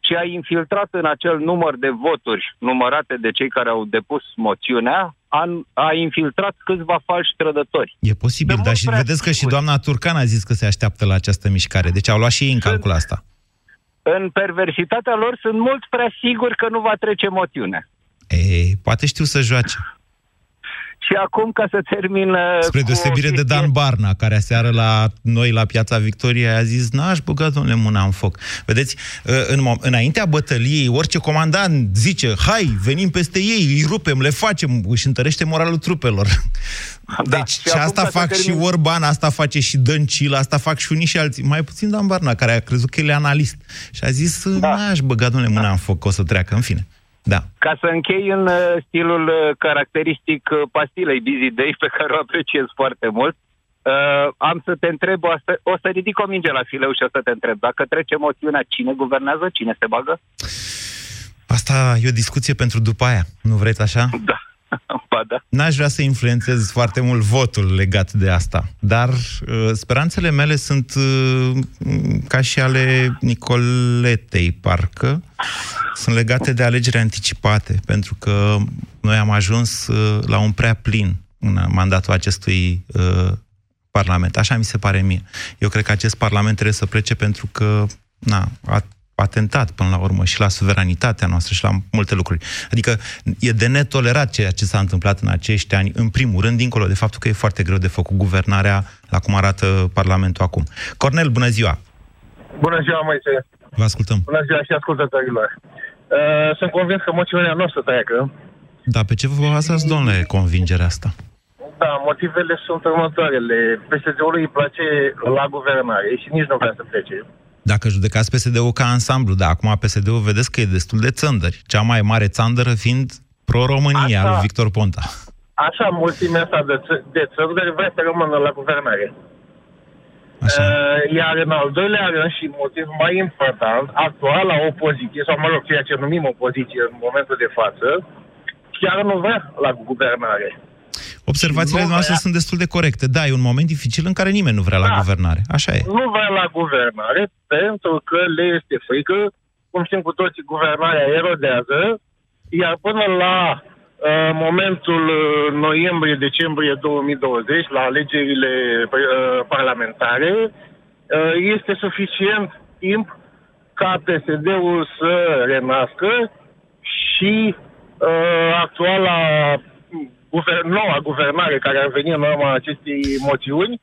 Speaker 13: și a infiltrat în acel număr de voturi numărate de cei care au depus moțiunea, a, a infiltrat câțiva falși trădători.
Speaker 2: E posibil, dar și vedeți că și doamna Turcan a zis că se așteaptă la această mișcare, deci au luat și ei în calcul asta.
Speaker 13: În perversitatea lor sunt mult prea siguri că nu va trece moțiunea.
Speaker 2: E, poate știu să joace.
Speaker 13: Și acum, ca să termin... uh,
Speaker 2: Spre
Speaker 13: cu o
Speaker 2: deosebire de
Speaker 13: chestie-
Speaker 2: Dan Barna, care aseară la noi, la Piața Victoriei, a zis, n-aș băga, domnule, mâna în foc. Vedeți, în, mo- înaintea bătăliei, orice comandant zice, hai, venim peste ei, îi rupem, le facem, își întărește moralul trupelor. Deci, și,
Speaker 13: și acum
Speaker 2: asta
Speaker 13: ca să
Speaker 2: fac și
Speaker 13: termin-
Speaker 2: Orban, asta face și Dăncil, asta fac și unii și alții. Mai puțin Dan Barna, care a crezut că el e analist. Și a zis, da. n-aș băga, domnule, mâna în foc, că o să treacă, în fine. Da.
Speaker 13: Ca să închei în uh, stilul uh, caracteristic uh, pastilei Busy Day, pe care o apreciez foarte mult, uh, am să te întreb, o să, o să ridic o minge la fileu și o să te întreb, dacă trece moțiunea, cine guvernează, cine se bagă?
Speaker 2: Asta e o discuție pentru după aia. Nu vreți așa?
Speaker 13: Da. Ba da.
Speaker 2: N-aș vrea să influențez foarte mult votul legat de asta, dar uh, speranțele mele sunt uh, ca și ale Nicoletei, parcă, sunt legate de alegeri anticipate, pentru că noi am ajuns uh, la un prea plin în mandatul acestui uh, Parlament. Așa mi se pare mie. Eu cred că acest Parlament trebuie să plece pentru că na, a atentat până la urmă și la suveranitatea noastră și la multe lucruri. Adică e de netolerat ceea ce s-a întâmplat în acești ani, în primul rând, dincolo de faptul că e foarte greu de făcut guvernarea la cum arată Parlamentul acum. Cornel, bună ziua!
Speaker 18: Bună ziua, Moise.
Speaker 2: Vă ascultăm.
Speaker 18: Bună ziua și ascultătorilor. Uh, sunt convins că moțiunea nu o să treacă.
Speaker 2: Da, pe ce vă bazați, domnule, convingerea asta?
Speaker 18: Da, motivele sunt următoarele. PSD-ului îi place la guvernare și nici nu vrea să plece.
Speaker 2: Dacă judecați PSD-ul ca ansamblu, da, acum PSD-ul vedeți că e destul de țândări. Cea mai mare țandără fiind pro-România,
Speaker 18: Asta-
Speaker 2: lui Victor Ponta.
Speaker 18: Așa, mulțimea asta de, ță- de țări vrea să rămână la guvernare. Uh, iar în al doilea rând și motiv mai important, actuala opoziție, sau mă rog, ceea ce numim opoziție în momentul de față, chiar nu vrea la guvernare.
Speaker 2: Observațiile
Speaker 18: Nu
Speaker 2: noastre
Speaker 18: vrea-
Speaker 2: sunt destul de corecte. Da, e un moment dificil în care nimeni nu vrea la
Speaker 18: Da.
Speaker 2: guvernare. Așa e.
Speaker 18: Nu vrea la guvernare pentru că le este frică, cum știm cu toții, guvernarea erodează, iar până la uh, momentul uh, noiembrie-decembrie 2020, la alegerile uh, parlamentare, uh, este suficient timp ca PSD-ul să renască și uh, actuala guver- noua guvernare care ar veni în urma acestei moțiuni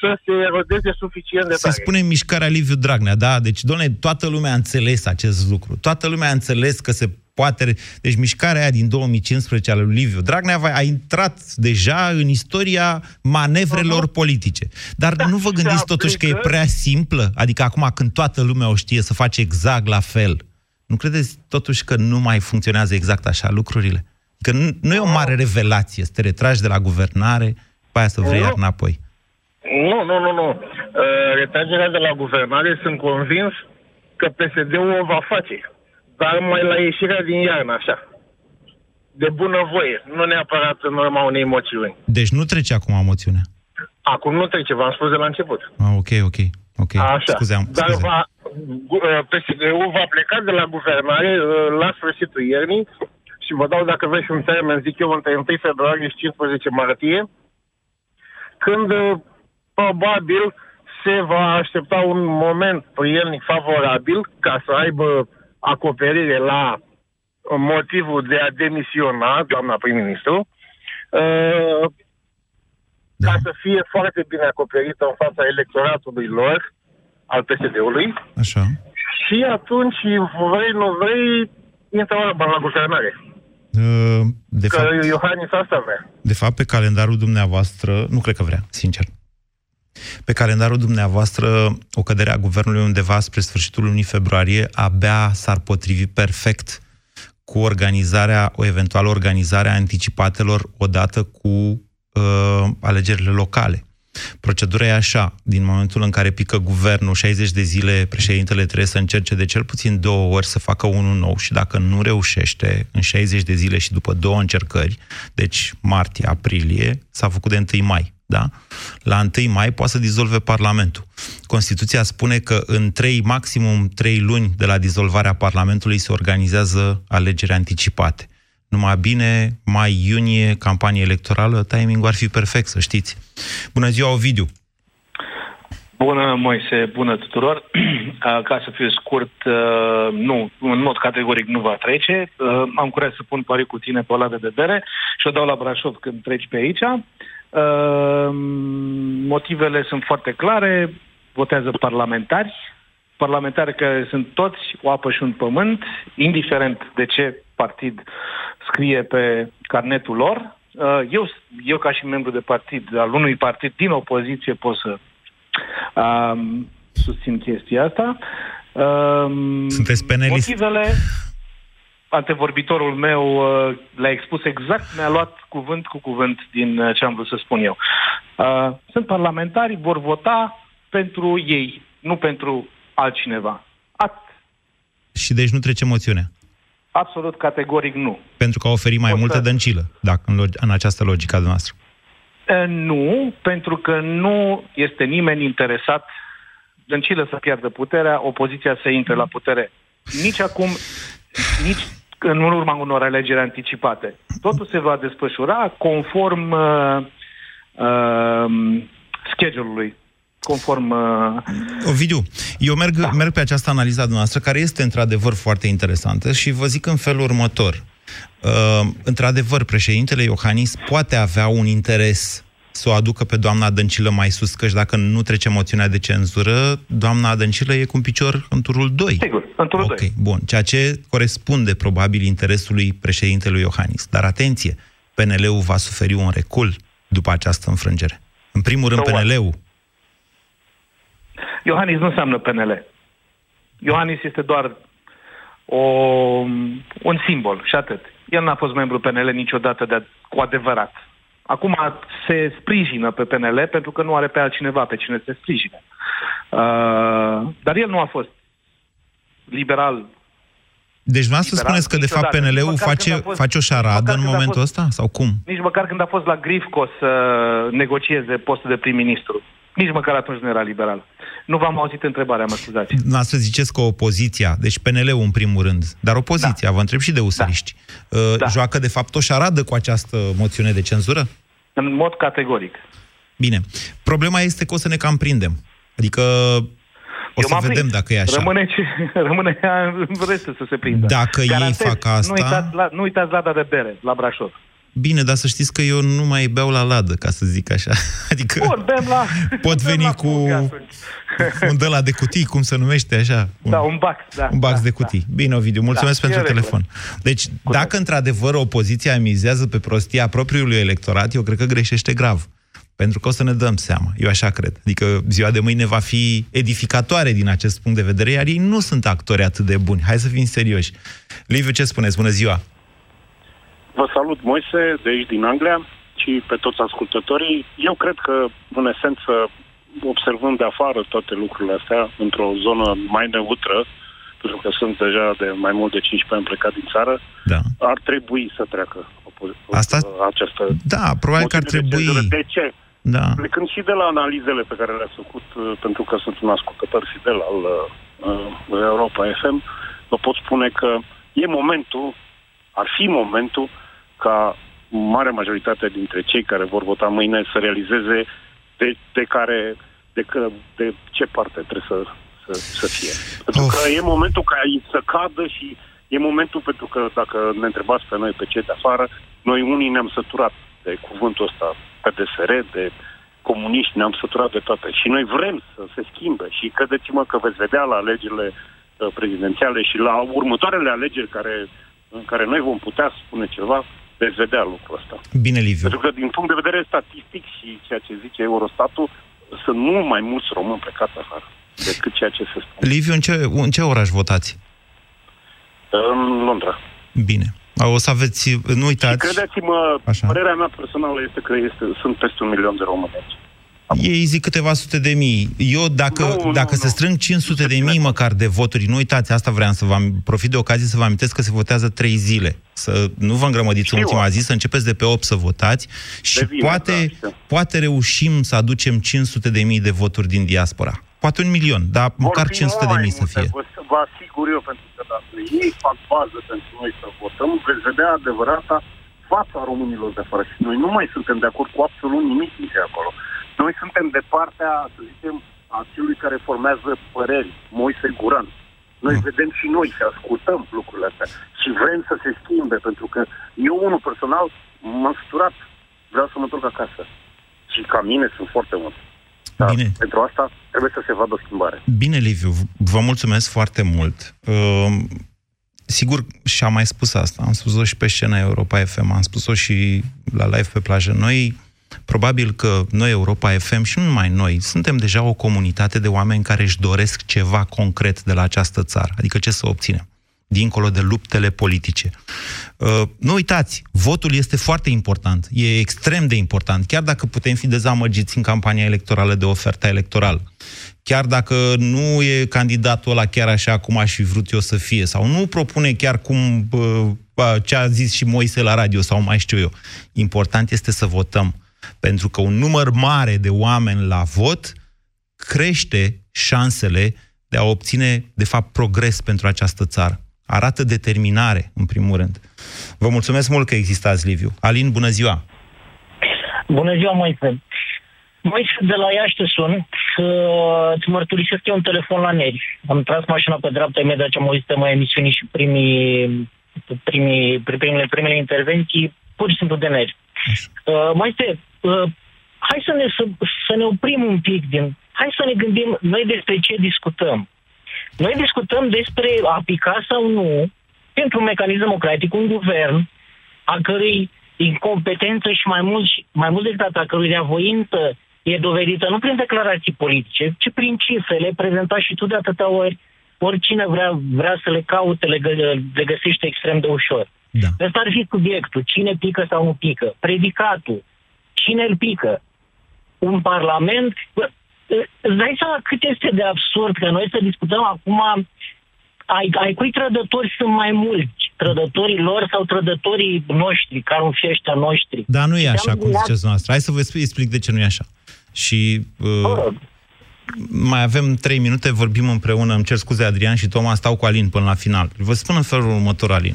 Speaker 18: să se erodeze suficient de
Speaker 2: Se
Speaker 18: tare.
Speaker 2: spune mișcarea Liviu Dragnea, da? Deci, doamne, toată lumea a înțeles acest lucru. Toată lumea a înțeles că se poate... Deci mișcarea aia din 2015 a lui Liviu Dragnea va- a intrat deja în istoria manevrelor politice. Dar nu vă gândiți totuși că e prea simplă? Adică acum când toată lumea o știe să face exact la fel, nu credeți totuși că nu mai funcționează exact așa lucrurile? Că nu, nu e o mare revelație să te retragi de la guvernare, pe aia să vrei
Speaker 18: Nu.
Speaker 2: iar înapoi.
Speaker 18: Nu, nu, nu, nu. Uh, retragerea de la guvernare sunt convins că PSD-ul o va face. Dar mai la ieșirea din iarnă, așa. De bunăvoie, nu neapărat în urma unei moțiuni.
Speaker 2: Deci nu trece acum moțiunea.
Speaker 18: Acum nu trece, v-am spus de la început.
Speaker 2: Ah, ok, ok, ok.
Speaker 18: Așa.
Speaker 2: Scuze, am,
Speaker 18: Dar
Speaker 2: scuze.
Speaker 18: va, gu- uh, PSD-ul va pleca de la guvernare uh, la sfârșitul iernii și vă dau, dacă vreți un termen, zic eu, între 1 februarie și 15 martie, când uh, probabil se va aștepta un moment prielnic favorabil ca să aibă acoperire la motivul de a demisiona, doamna prim-ministru, uh, ca să fie foarte bine acoperită în fața electoratului lor, al PSD-ului,
Speaker 2: Așa.
Speaker 18: și atunci, vrei, nu vrei, intră Orban la guvernare.
Speaker 2: Uh, De
Speaker 18: că
Speaker 2: fapt,
Speaker 18: Iohannis asta vrea.
Speaker 2: de fapt, pe calendarul dumneavoastră, nu cred că vrea, sincer. Pe calendarul dumneavoastră, o cădere a guvernului undeva spre sfârșitul lunii februarie abia s-ar potrivi perfect cu organizarea, o eventuală organizare a anticipatelor odată cu uh, alegerile locale. Procedura e așa, din momentul în care pică guvernul, 60 de zile președintele trebuie să încerce de cel puțin două ori să facă unul nou și dacă nu reușește în 60 de zile și după două încercări, deci martie, aprilie, s-a făcut de 1 mai, da? La 1 mai poate să dizolve Parlamentul. Constituția spune că în 3, maximum 3 luni de la dizolvarea Parlamentului se organizează alegeri anticipate. Numai bine, mai-iunie, campanie electorală, timingul ar fi perfect, să știți. Bună ziua, Ovidiu!
Speaker 19: Bună, Moise, bună tuturor. Uh, Ca să fiu scurt, uh, nu, în mod categoric nu va trece. Uh, Am curaj să pun pariu cu tine pe o ladă de bere și o dau la Brașov când treci pe aici. Uh, Motivele sunt foarte clare. Votează parlamentari, parlamentari care sunt toți o apă și un pământ, indiferent de ce partid scrie pe carnetul lor. Uh, Eu, eu ca și membru de partid, al unui partid din opoziție, pot să um, susțin chestia asta. Um,
Speaker 2: Sunteți penelist.
Speaker 19: Motivele, antevorbitorul meu uh, le-a expus exact, mi-a luat cuvânt cu cuvânt din uh, ce am vrut să spun eu. Uh, sunt parlamentari, vor vota pentru ei, nu pentru altcineva.
Speaker 2: Și deci nu trece moțiunea.
Speaker 19: Absolut categoric nu.
Speaker 2: Pentru că a oferit mai
Speaker 19: O să-
Speaker 2: multă dăncilă, dacă în, log- în această logică a noastră.
Speaker 19: Uh, Nu, pentru că nu este nimeni interesat Dăncilă să piardă puterea, opoziția să intre la putere. Nici acum, nici în urma unor alegeri anticipate. Totul se va desfășura conform uh, uh, schedule-ului, conform... Uh,
Speaker 2: Ovidiu, eu merg, merg pe această analiză a noastră, care este într-adevăr foarte interesantă și vă zic în felul următor. Uh, într-adevăr, președintele Iohannis poate avea un interes să o aducă pe doamna Dăncilă mai sus, căci dacă nu trece moțiunea de cenzură, doamna Dăncilă e cu un picior în turul 2.
Speaker 19: Sigur, în turul
Speaker 2: Ok, bun. Ceea ce corespunde probabil interesului președintelui Iohannis. Dar atenție, PNL-ul va suferi un recul după această înfrângere. În primul rând,
Speaker 19: So what?
Speaker 2: PNL-ul
Speaker 19: Iohannis nu înseamnă PNL. Iohannis este doar o, un simbol și atât. El n-a fost membru PNL niciodată de, cu adevărat. Acum se sprijină pe PNL pentru că nu are pe altcineva pe cine se sprijine. Uh, dar el nu a fost liberal.
Speaker 2: Deci vreau să
Speaker 19: Liberal
Speaker 2: spuneți că, de fapt,
Speaker 19: niciodată.
Speaker 2: PNL-ul
Speaker 19: Măcar
Speaker 2: face,
Speaker 19: când a fost-
Speaker 2: face o șaradă
Speaker 19: măcar
Speaker 2: în
Speaker 19: când a
Speaker 2: momentul
Speaker 19: fost-
Speaker 2: ăsta? Sau cum?
Speaker 19: Nici măcar când a fost la Grifco să negocieze postul de prim-ministru. Nici măcar atunci nu era liberal. Nu v-am auzit întrebarea, mă scuzați.
Speaker 2: Să ziceți că opoziția, deci PNL-ul în primul rând, dar opoziția, da. vă întreb și de useriști, da. joacă de fapt o șaradă cu această moțiune de cenzură?
Speaker 19: În mod categoric.
Speaker 2: Bine. Problema este că o să ne cam prindem. Adică o
Speaker 19: Eu
Speaker 2: să
Speaker 19: m-am
Speaker 2: vedem
Speaker 19: prins.
Speaker 2: dacă e așa.
Speaker 19: Rămâne, ce, rămâne ea în restul să se prindă.
Speaker 2: Dacă ei
Speaker 19: Garantez,
Speaker 2: fac asta-
Speaker 19: Nu uitați, la, nu uitați lada de bere la Brașov.
Speaker 2: Bine, dar să știți că eu nu mai beau la ladă, ca să zic așa. Adică
Speaker 19: Bun, bem la...
Speaker 2: pot veni cu un de la de cutii, cum se numește așa. Un,
Speaker 19: Da, un bax, da.
Speaker 2: un bax
Speaker 19: da,
Speaker 2: de cutii. Bine, Ovidiu, mulțumesc
Speaker 19: Da,
Speaker 2: pentru
Speaker 19: e în
Speaker 2: telefon. Deci, dacă într-adevăr opoziția mizează pe prostia propriului electorat, eu cred că greșește grav. Pentru că o să ne dăm seama. Eu așa cred. Adică ziua de mâine va fi edificatoare din acest punct de vedere, iar ei nu sunt actori atât de buni. Hai să fim serioși. Liviu, ce spuneți? Bună ziua!
Speaker 20: Vă salut, Moise, de aici din Anglia și pe toți ascultătorii. Eu cred că, în esență, observând de afară toate lucrurile astea, într-o zonă mai neutră, pentru că sunt deja de mai mult de 15 ani plecat din țară,
Speaker 2: da.
Speaker 20: ar trebui să treacă opo-
Speaker 2: Asta,
Speaker 20: această
Speaker 2: da, probabil că ar
Speaker 20: moțiune de
Speaker 2: trebui...
Speaker 20: cenzură. De ce?
Speaker 2: Da.
Speaker 20: Plecând și de la analizele pe care le-ați făcut, uh, pentru că sunt un ascultător fidel al uh, Europa FM, vă pot spune că e momentul, ar fi momentul ca marea majoritate dintre cei care vor vota mâine să realizeze de, de care, de, că, de ce parte trebuie să, să, să fie. Pentru
Speaker 2: Of.
Speaker 20: că e momentul ca ei să cadă și e momentul pentru că dacă ne întrebați pe noi, pe cei de afară, noi unii ne-am săturat de cuvântul ăsta PDSR, de comuniști, ne-am săturat de toate. Și noi vrem să se schimbe și credeți-mă că veți vedea la alegerile uh, prezidențiale și la următoarele alegeri care, în care noi vom putea spune ceva, veți vedea lucrul ăsta.
Speaker 2: Bine, Liviu.
Speaker 20: Pentru că din punct de vedere statistic și ceea ce zice Eurostatul, sunt mult mai mulți români plecați afară decât ceea ce se spune.
Speaker 2: Liviu, în ce, în ce oraș votați?
Speaker 20: În Londra.
Speaker 2: Bine. O să aveți... Nu
Speaker 20: Și
Speaker 2: uitați...
Speaker 20: credeți-mă,
Speaker 2: Așa.
Speaker 20: părerea mea personală este că este, sunt peste un milion de români aici.
Speaker 2: Ei zic câteva sute de mii. Eu, dacă,
Speaker 20: Nu,
Speaker 2: dacă
Speaker 20: nu,
Speaker 2: se strâng 500 de mii măcar de voturi, nu uitați, asta vreau să vă am- profit de ocazie să vă amintesc că se votează trei zile. Să nu vă îngrămădiți în
Speaker 20: Știu.
Speaker 2: ultima zi, să începeți de pe 8 să votați și
Speaker 20: De vineri,
Speaker 2: poate,
Speaker 20: da, știu.
Speaker 2: poate reușim să aducem 500 de mii de voturi din diaspora. Poate un milion, dar
Speaker 20: Vor
Speaker 2: măcar
Speaker 20: fi
Speaker 2: 500 de
Speaker 20: mai
Speaker 2: mii să
Speaker 20: multe,
Speaker 2: fie.
Speaker 20: Vă, vă asigur eu, pentru că dacă ei fac bază pentru noi să votăm, veți vedea adevărata fața românilor de afară. Și noi nu mai suntem de acord cu absolut nimic din ce e acolo. Noi suntem de partea, să zicem, a celui care formează păreri, Moise Guran. Noi
Speaker 2: Mm.
Speaker 20: vedem și noi și ascultăm lucrurile astea. Și vrem să se schimbe, pentru că eu, unul personal, m-am săturat. Vreau să mă întorc acasă. Și ca mine sunt foarte mulți. Dar
Speaker 2: Bine.
Speaker 20: pentru asta trebuie să se vadă o schimbare.
Speaker 2: Bine, Liviu, v- vă mulțumesc foarte mult. Uh, sigur, și am mai spus asta, am spus-o și pe scena Europa FM, am spus-o și la live pe plajă. Noi, probabil că noi, Europa FM, și nu numai noi, suntem deja o comunitate de oameni care își doresc ceva concret de la această țară. Adică ce să obținem? dincolo de luptele politice. Uh, nu uitați, votul este foarte important, e extrem de important, chiar dacă putem fi dezamăgiți în campania electorală de oferta electorală, chiar dacă nu e candidatul ăla chiar așa cum aș fi vrut eu să fie, sau nu propune chiar cum uh, ce a zis și Moise la radio, sau mai știu eu. Important este să votăm, pentru că un număr mare de oameni la vot crește șansele de a obține, de fapt, progres pentru această țară. Arată determinare, în primul rând. Vă mulțumesc mult că existați, Liviu. Alin, bună ziua!
Speaker 21: Bună ziua, Moise. Moise, de la Iași te sun să îți mărturisesc eu un telefon la neri. Am tras mașina pe dreapta imediat ce am auzit tema emisiunii și primii, primii, primele, primele intervenții, pur și simplu de neri. Uh, Moise, uh, hai să ne, să, să ne oprim un pic din... Hai să ne gândim noi despre ce discutăm. Noi discutăm despre a pica sau nu, pentru un mecanism democratic, un guvern a cărui incompetență și mai mult, și- mai mult decât atât, a cărui reavoință e dovedită nu prin declarații politice, ci prin cifre, le prezentat și tu de atâtea ori. Oricine vrea, vrea să le caute, le, gă, le găsește extrem de ușor.
Speaker 2: Da.
Speaker 21: Ăsta ar fi subiectul. Cine pică sau nu pică. Predicatul. Cine îl pică. Un parlament... Bă, îți dai seama cât este de absurd că noi să discutăm acum ai, ai cui trădători sunt mai mulți, trădătorii lor sau trădătorii noștri, care un fi ăștia noștri.
Speaker 2: Dar nu e așa, cum ziceți noastră. Hai să vă explic de ce nu e așa. Și uh, mai avem trei minute, vorbim împreună, îmi cer scuze Adrian și Toma, stau cu Alin până la final. Vă spun în felul următor, Alin.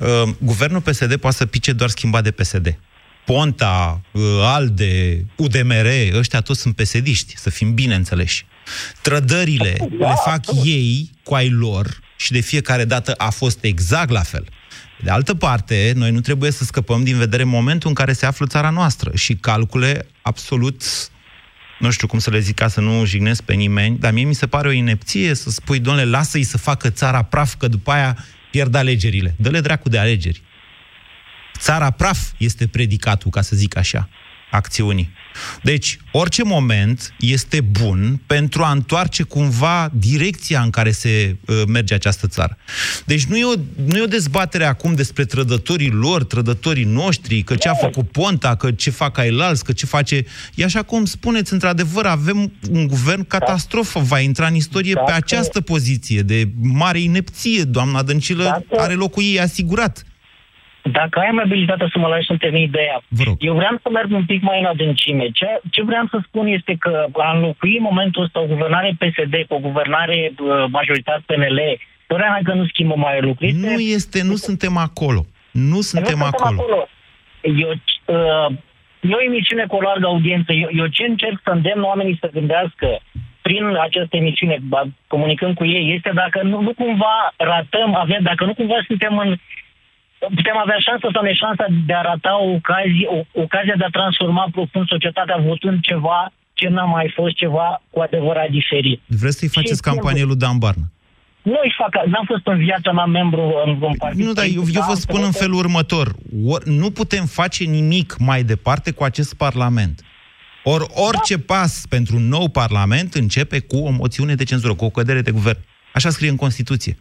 Speaker 2: Uh, guvernul PSD poate să pice doar schimbat de PSD. Ponta, uh, ALDE, UDMR, ăștia toți sunt pesediști, să fim bine înțeleși. Trădările le fac ei cu ai lor și de fiecare dată a fost exact la fel. De altă parte, noi nu trebuie să scăpăm din vedere momentul în care se află țara noastră și calcule absolut nu știu cum să le zic ca să nu jignesc pe nimeni, dar mie mi se pare o inepție să spui, domnule, lasă-i să facă țara praf, că după aia pierd alegerile. Dă-le dracu de alegeri. Țara praf este predicatul, ca să zic așa, acțiunii. Deci, orice moment este bun pentru a întoarce cumva direcția în care se uh, merge această țară. Deci nu e, o, nu e o dezbatere acum despre trădătorii lor, trădătorii noștri, că ce a făcut Ponta, că ce fac Ailals, că ce face... E așa cum spuneți, într-adevăr, avem un guvern catastrofă, va intra în istorie pe această poziție de mare inepție. Doamna Dăncilă are locul ei asigurat.
Speaker 21: Dacă ai amabilitatea să mă lași să termin ideea, eu vreau să merg un pic mai în adâncime. Ce, ce vreau să spun este că a înlocui în momentul ăsta o guvernare PSD cu o guvernare uh, majoritate PNL, părerea că nu schimbă mai lucruri.
Speaker 2: Nu este, nu suntem acolo. Nu suntem,
Speaker 21: nu
Speaker 2: acolo.
Speaker 21: acolo. Eu, uh, e o emisiune cu o largă audiență. Eu, eu ce încerc să îndemn oamenii să gândească prin această emisiune, comunicând cu ei, este dacă nu, nu cumva ratăm, avem, dacă nu cumva suntem în putem avea șansa sau neșansa de a rata o ocazie, o, ocazia de a transforma profund societatea votând ceva ce n-a mai fost ceva cu adevărat diferit.
Speaker 2: Vreți să-i faceți și campanie lui Dan Barna?
Speaker 21: Nu își fac, n-am fost în viața mea membru în un partid.
Speaker 2: Nu, dar eu, eu vă spun în felul următor. Or, nu putem face nimic mai departe cu acest Parlament. Or, orice da. pas pentru un nou Parlament începe cu o moțiune de cenzură, cu o cădere de guvern. Așa scrie în Constituție.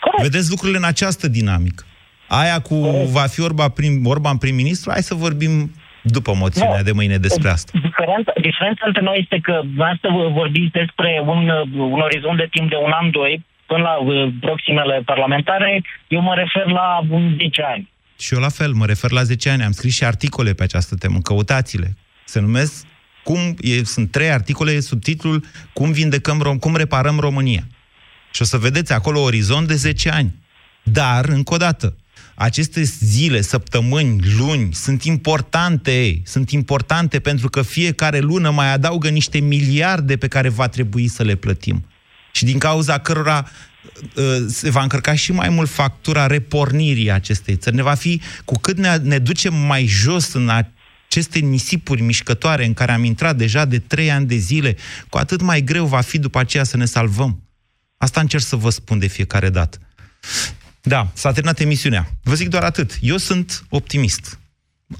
Speaker 2: Corect. Vedeți lucrurile în această dinamică. Aia cu va fi Orban, prim, Orban prim-ministru, hai să vorbim după moțiunea no. de mâine despre asta.
Speaker 21: Diferența, diferența între noi este că asta vorbiți despre un, un orizont de timp de un an, doi, până la uh, proximele parlamentare, eu mă refer la 10 ani.
Speaker 2: Și eu la fel, mă refer la 10 ani. Am scris și articole pe această temă, căutați-le. Se numesc cum, e, sunt trei articole sub titlul Cum vindecăm, rom, cum reparăm România. Și o să vedeți acolo orizont de 10 ani. Dar, încă o dată, aceste zile, săptămâni, luni sunt importante, sunt importante pentru că fiecare lună mai adaugă niște miliarde pe care va trebui să le plătim. Și din cauza cărora uh, se va încărca și mai mult factura repornirii acestei țări. Ne va fi, cu cât ne, ne ducem mai jos în aceste nisipuri mișcătoare în care am intrat deja de trei ani de zile, cu atât mai greu va fi după aceea să ne salvăm. Asta încerc să vă spun de fiecare dată. Da, s-a terminat emisiunea. Vă zic doar atât. Eu sunt optimist.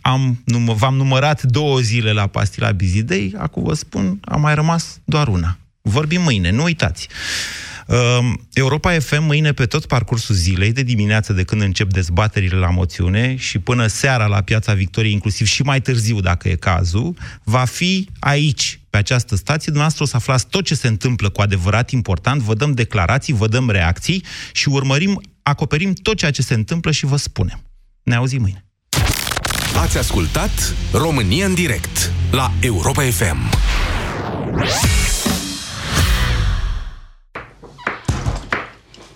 Speaker 2: Am, num- v-am numărat două zile la pastila Bizidei, acum vă spun, a mai rămas doar una. Vorbim mâine, nu uitați. Uh, Europa FM mâine pe tot parcursul zilei, de dimineață de când încep dezbaterile la moțiune și până seara la Piața Victoriei, inclusiv și mai târziu dacă e cazul, va fi aici, pe această stație. Dumneavoastră o să aflați tot ce se întâmplă cu adevărat important, vă dăm declarații, vă dăm reacții și urmărim acoperim tot ceea ce se întâmplă și vă spunem. Ne auzim mâine.
Speaker 8: Ați ascultat România în direct la Europa FM.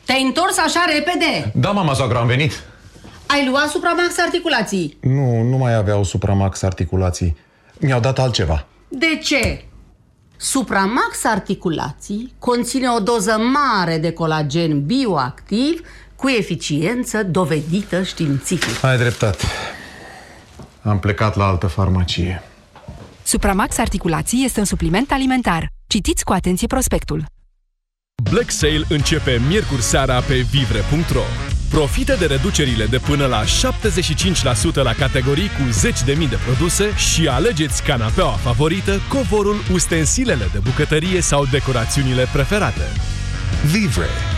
Speaker 22: Te-ai întors așa repede?
Speaker 23: Da, mama soacră, am venit.
Speaker 22: Ai luat Supramax articulații?
Speaker 23: Nu, nu mai aveau Supramax articulații. Mi-au dat altceva.
Speaker 22: De ce? Supramax articulații conține o doză mare de colagen bioactiv cu eficiență dovedită științific.
Speaker 23: Ai dreptate. Am plecat la altă farmacie.
Speaker 24: Supramax Articulații este un supliment alimentar. Citiți cu atenție prospectul.
Speaker 25: Black Sale începe miercuri seara pe vivre.ro. Profită de reducerile de până la 75% la categorii cu 10.000 de produse și alegeți canapeaua favorită, covorul, ustensilele de bucătărie sau decorațiunile preferate.
Speaker 8: Vivre.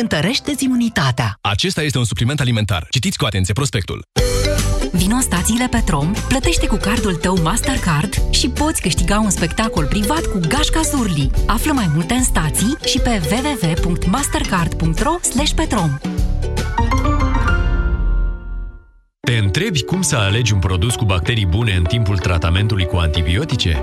Speaker 26: întărește imunitatea.
Speaker 3: Acesta este un supliment alimentar. Citiți cu atenție prospectul.
Speaker 27: Vino în stațiile Petrom, plătește cu cardul tău Mastercard și poți câștiga un spectacol privat cu Gașca Zurli. Află mai multe în stații și pe www.mastercard.ro petrom.
Speaker 7: Te întrebi cum să alegi un produs cu bacterii bune în timpul tratamentului cu antibiotice?